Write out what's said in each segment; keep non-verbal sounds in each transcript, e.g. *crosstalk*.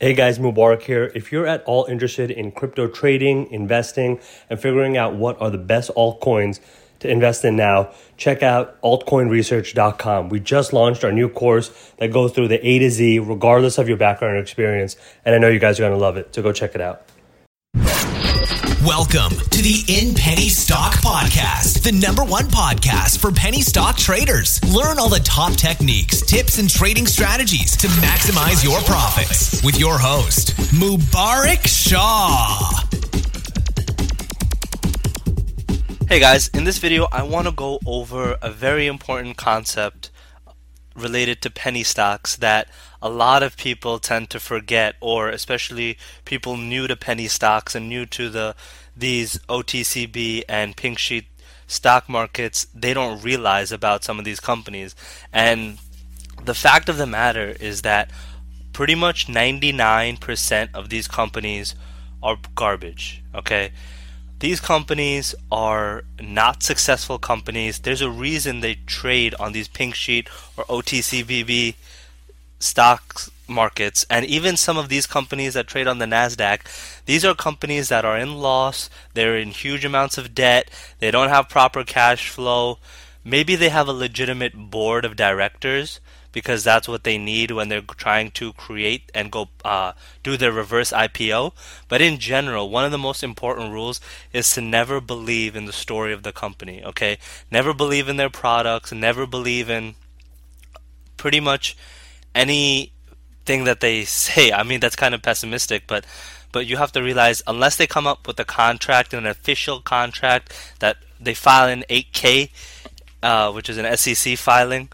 Hey guys, Mubarak here. If you're at all interested in crypto trading, investing, and figuring out what are the best altcoins to invest in now, check out altcoinresearch.com. We just launched our new course that goes through the A to Z, regardless of your background or experience. And I know you guys are going to love it. So go check it out. Welcome to the In Penny Stock Podcast, the number one podcast for penny stock traders. Learn all the top techniques, tips, and trading strategies to maximize your profits with your host, Mubarak Shah. Hey guys, in this video, I want to go over a very important concept related to penny stocks that a lot of people tend to forget, or especially people new to penny stocks and new to the these OTCB and pink sheet stock markets, they don't realize about some of these companies. And the fact of the matter is that pretty much 99% of these companies are garbage. Okay, these companies are not successful companies. There's a reason they trade on these pink sheet or OTCBB stock markets. And even some of these companies that trade on the NASDAQ, these are companies that are in loss. They're in huge amounts of debt. They don't have proper cash flow. Maybe they have a legitimate board of directors because that's what they need when they're trying to create and go uh, do their reverse IPO. But in general, one of the most important rules is to never believe in the story of the company. Okay, never believe in their products. Never believe in pretty much anything that they *laughs* say. I mean, that's kind of pessimistic, but but you have to realize unless they come up with a contract, an official contract that they file in 8K, uh, which is an SEC filing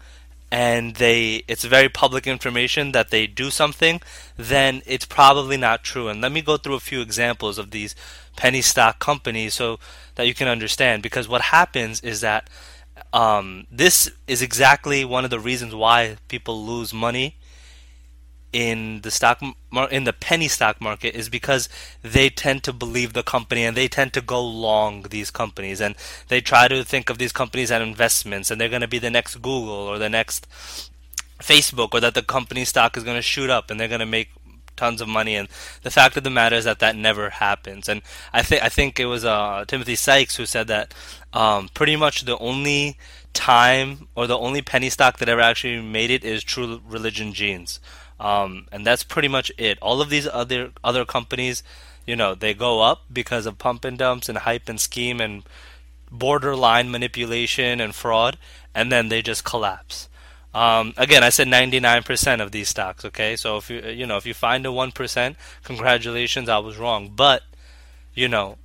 and they it's very public information that they do something, then it's probably not true. And let me go through a few examples of these penny stock companies so that you can understand. Because what happens is that um, this is exactly one of the reasons why people lose money in the stock mar- in the penny stock market is because they tend to believe the company and they tend to go long these companies. And they try to think of these companies as investments and they're going to be the next Google or the next Facebook or that the company stock is going to shoot up and they're going to make tons of money. And the fact of the matter is that that never happens. And I think I think it was uh, Timothy Sykes who said that um, pretty much the only time or the only penny stock that ever actually made it is True Religion Jeans um, and that's pretty much it. All of these other other companies, you know, they go up because of pump and dumps and hype and scheme and borderline manipulation and fraud, and then they just collapse. Um, again, I said 99% of these stocks. Okay, so if you you know if you find a one percent, congratulations, I was wrong. But you know,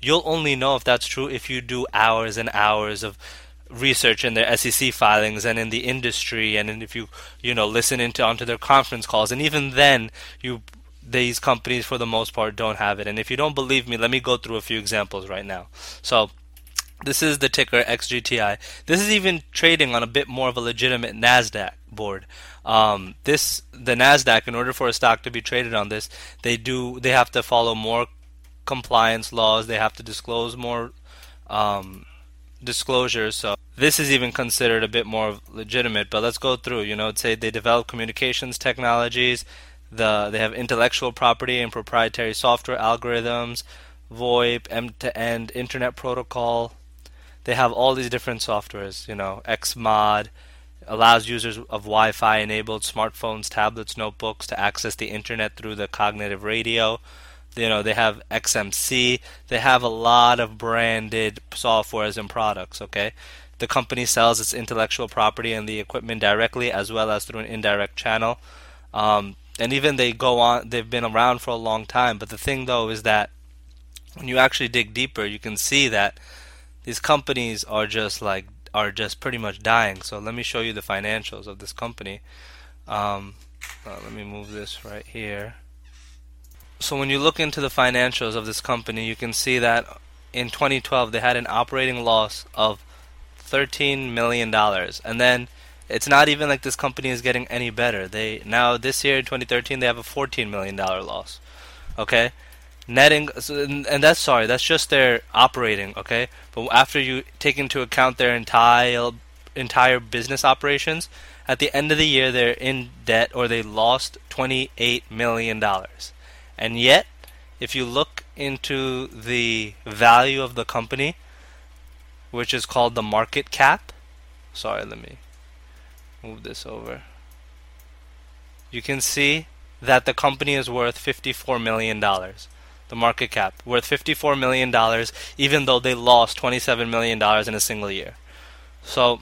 you'll only know if that's true if you do hours and hours of research in their SEC filings and in the industry, and if you you know listen into onto their conference calls, and even then you these companies for the most part don't have it. And if you don't believe me, let me go through a few examples right now. So this is the ticker XGTI. This is even trading on a bit more of a legitimate Nasdaq board. Um, this the Nasdaq, in order for a stock to be traded on this, they do they have to follow more compliance laws. They have to disclose more um, disclosures. So this is even considered a bit more legitimate. But let's go through. You know, say they develop communications technologies. The they have intellectual property and proprietary software algorithms, VoIP, end-to-end internet protocol. They have all these different softwares. You know, XMod allows users of Wi-Fi enabled smartphones, tablets, notebooks to access the internet through the cognitive radio you know they have XMC, they have a lot of branded softwares and products. Okay, the company sells its intellectual property and the equipment directly as well as through an indirect channel. Um, and even they go on, they've been around for a long time. But the thing though is that when you actually dig deeper, you can see that these companies are just like are just pretty much dying. So let me show you the financials of this company. Um, uh, let me move this right here. So when you look into the financials of this company, you can see that in 2012 they had an operating loss of 13 million dollars, and then it's not even like this company is getting any better. They now this year in 2013 they have a 14 million dollar loss. Okay, netting and that's sorry that's just their operating. Okay, but after you take into account their entire entire business operations, At the end of the year, they're in debt or they lost $28 million. And yet, if you look into the value of the company, which is called the market cap, sorry, let me move this over. You can see that the company is worth $54 million. The market cap worth $54 million, even though they lost $27 million in a single year. So,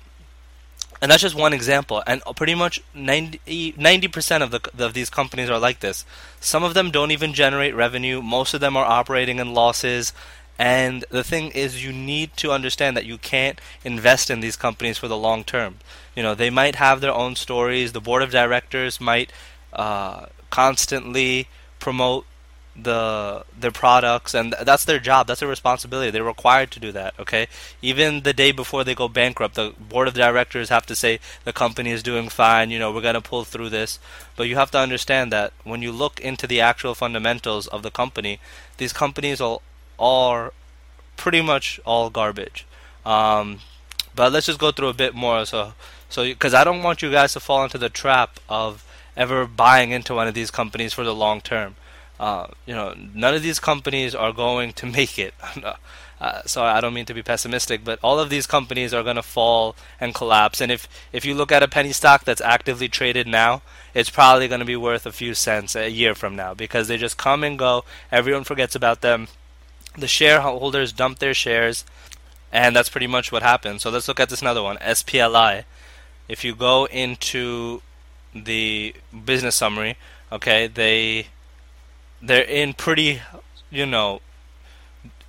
and that's just one example. And pretty much 90 percent of the of these companies are like this. Some of them don't even generate revenue. Most of them are operating in losses. And the thing is, you need to understand that you can't invest in these companies for the long term. You know, they might have their own stories. The board of directors might uh, constantly promote the their products and that's their job that's their responsibility they're required to do that okay? Even the day before they go bankrupt the board of directors have to say the company is doing fine you know we're going to pull through this. But you have to understand that when you look into the actual fundamentals of the company these companies all are pretty much all garbage. Um, but let's just go through a bit more so so because I don't want you guys to fall into the trap of ever buying into one of these companies for the long term uh, you know, none of these companies are going to *laughs* make it. *laughs* uh, so I don't mean to be pessimistic, but all of these companies are going to fall and collapse. And if if you look at a penny stock that's actively traded now, it's probably going to be worth a few cents a year from now because they just come and go. Everyone forgets about them. The shareholders dump their shares, and that's pretty much what happened. So let's look at this another one, SPLI. If you go into the business summary, okay, they they're in pretty, you know,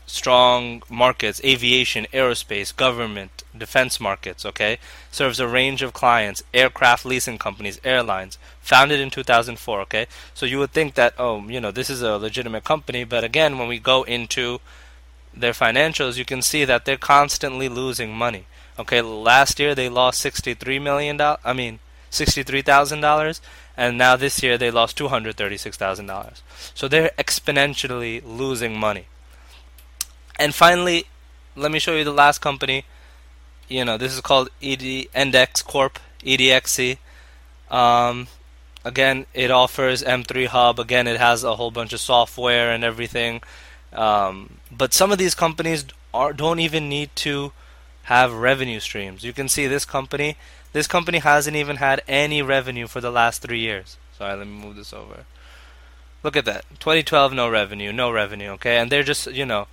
strong markets aviation, aerospace, government, defense markets, okay? Serves a range of clients, aircraft leasing companies, airlines, founded in 2004, okay? So you would think that, oh, you know, this is a legitimate company, but again, when we go into their financials, you can see that they're constantly losing money. Okay, last year they lost 63 million dollars, I mean, $63,000 and now this year they lost $236,000. So they're exponentially losing money. And finally, let me show you the last company. You know, this is called ED Index Corp, EDXC. Um, again, it offers M3 Hub. Again, it has a whole bunch of software and everything. Um, but some of these companies are, don't even need to have revenue streams. You can see this company this company hasn't even had any revenue for the last three years. Sorry, let me move this over. Look at that. 2012, no revenue, no revenue. Okay, and they're just you know,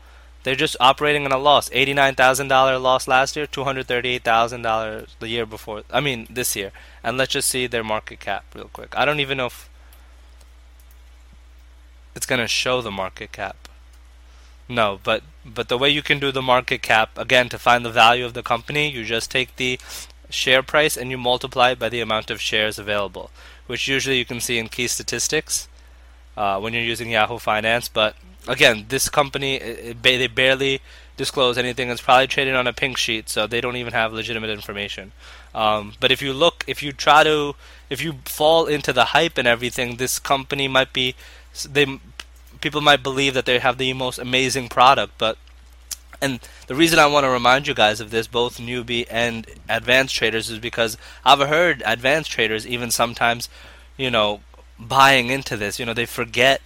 they're just operating on a loss. Eighty-nine thousand dollar loss last year, two hundred thirty-eight thousand dollars the year before. I mean this year. And let's just see their market cap real quick. I don't even know if it's gonna show the market cap. No, but but the way you can do the market cap again to find the value of the company, you just take the share price and you multiply it by the amount of shares available, which usually you can see in key statistics uh, when you're using Yahoo Finance. But again, this company it, they barely disclose anything. It's probably traded on a pink sheet, so they don't even have legitimate information. Um, but if you look, if you try to, if you fall into the hype and everything, this company might be they people might believe that they have the most amazing product, but and the reason I want to remind you guys of this, both newbie and advanced traders, is because I've heard advanced traders even sometimes, you know, buying into this. You know, they forget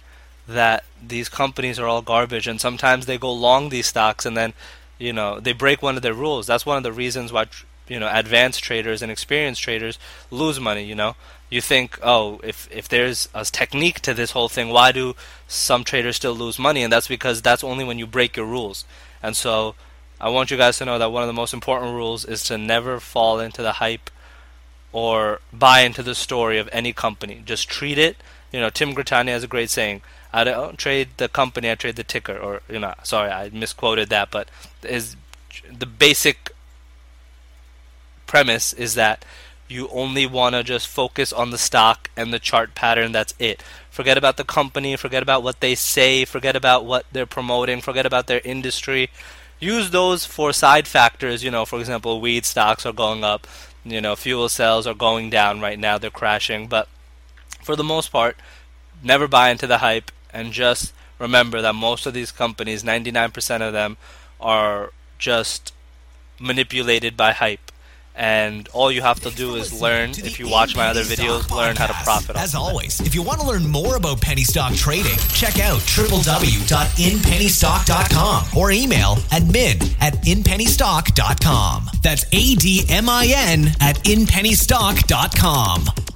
that these companies are all garbage, and sometimes they go long these stocks, and then, you know, they break one of their rules. That's one of the reasons why, you know, advanced traders and experienced traders lose money. You know, you think, oh, if if there's a technique to this whole thing, why do some traders still lose money? And that's because that's only when you break your rules. And so I want you guys to know that one of the most important rules is to never fall into the hype or buy into the story of any company. Just treat it. You know, Tim Grittani has a great saying. I don't trade the company, I trade the ticker. Or, you know, sorry, I misquoted that, but is the basic premise is that you only want to just focus on the stock and the chart pattern. That's it. Forget about the company, forget about what they say, forget about what they're promoting, forget about their industry. Use those for side factors. You know, for example, weed stocks are going up, you know, fuel cells are going down right now, they're crashing. But for the most part, never buy into the hype and just remember that most of these companies, 99% of them, are just manipulated by hype and all you have to do is learn. If you watch my other videos, learn how to profit. As always, if you want to learn more about penny stock trading, check out www.inpennystock.com or email admin at inpennystock.com. That's A D M I N at inpennystock.com.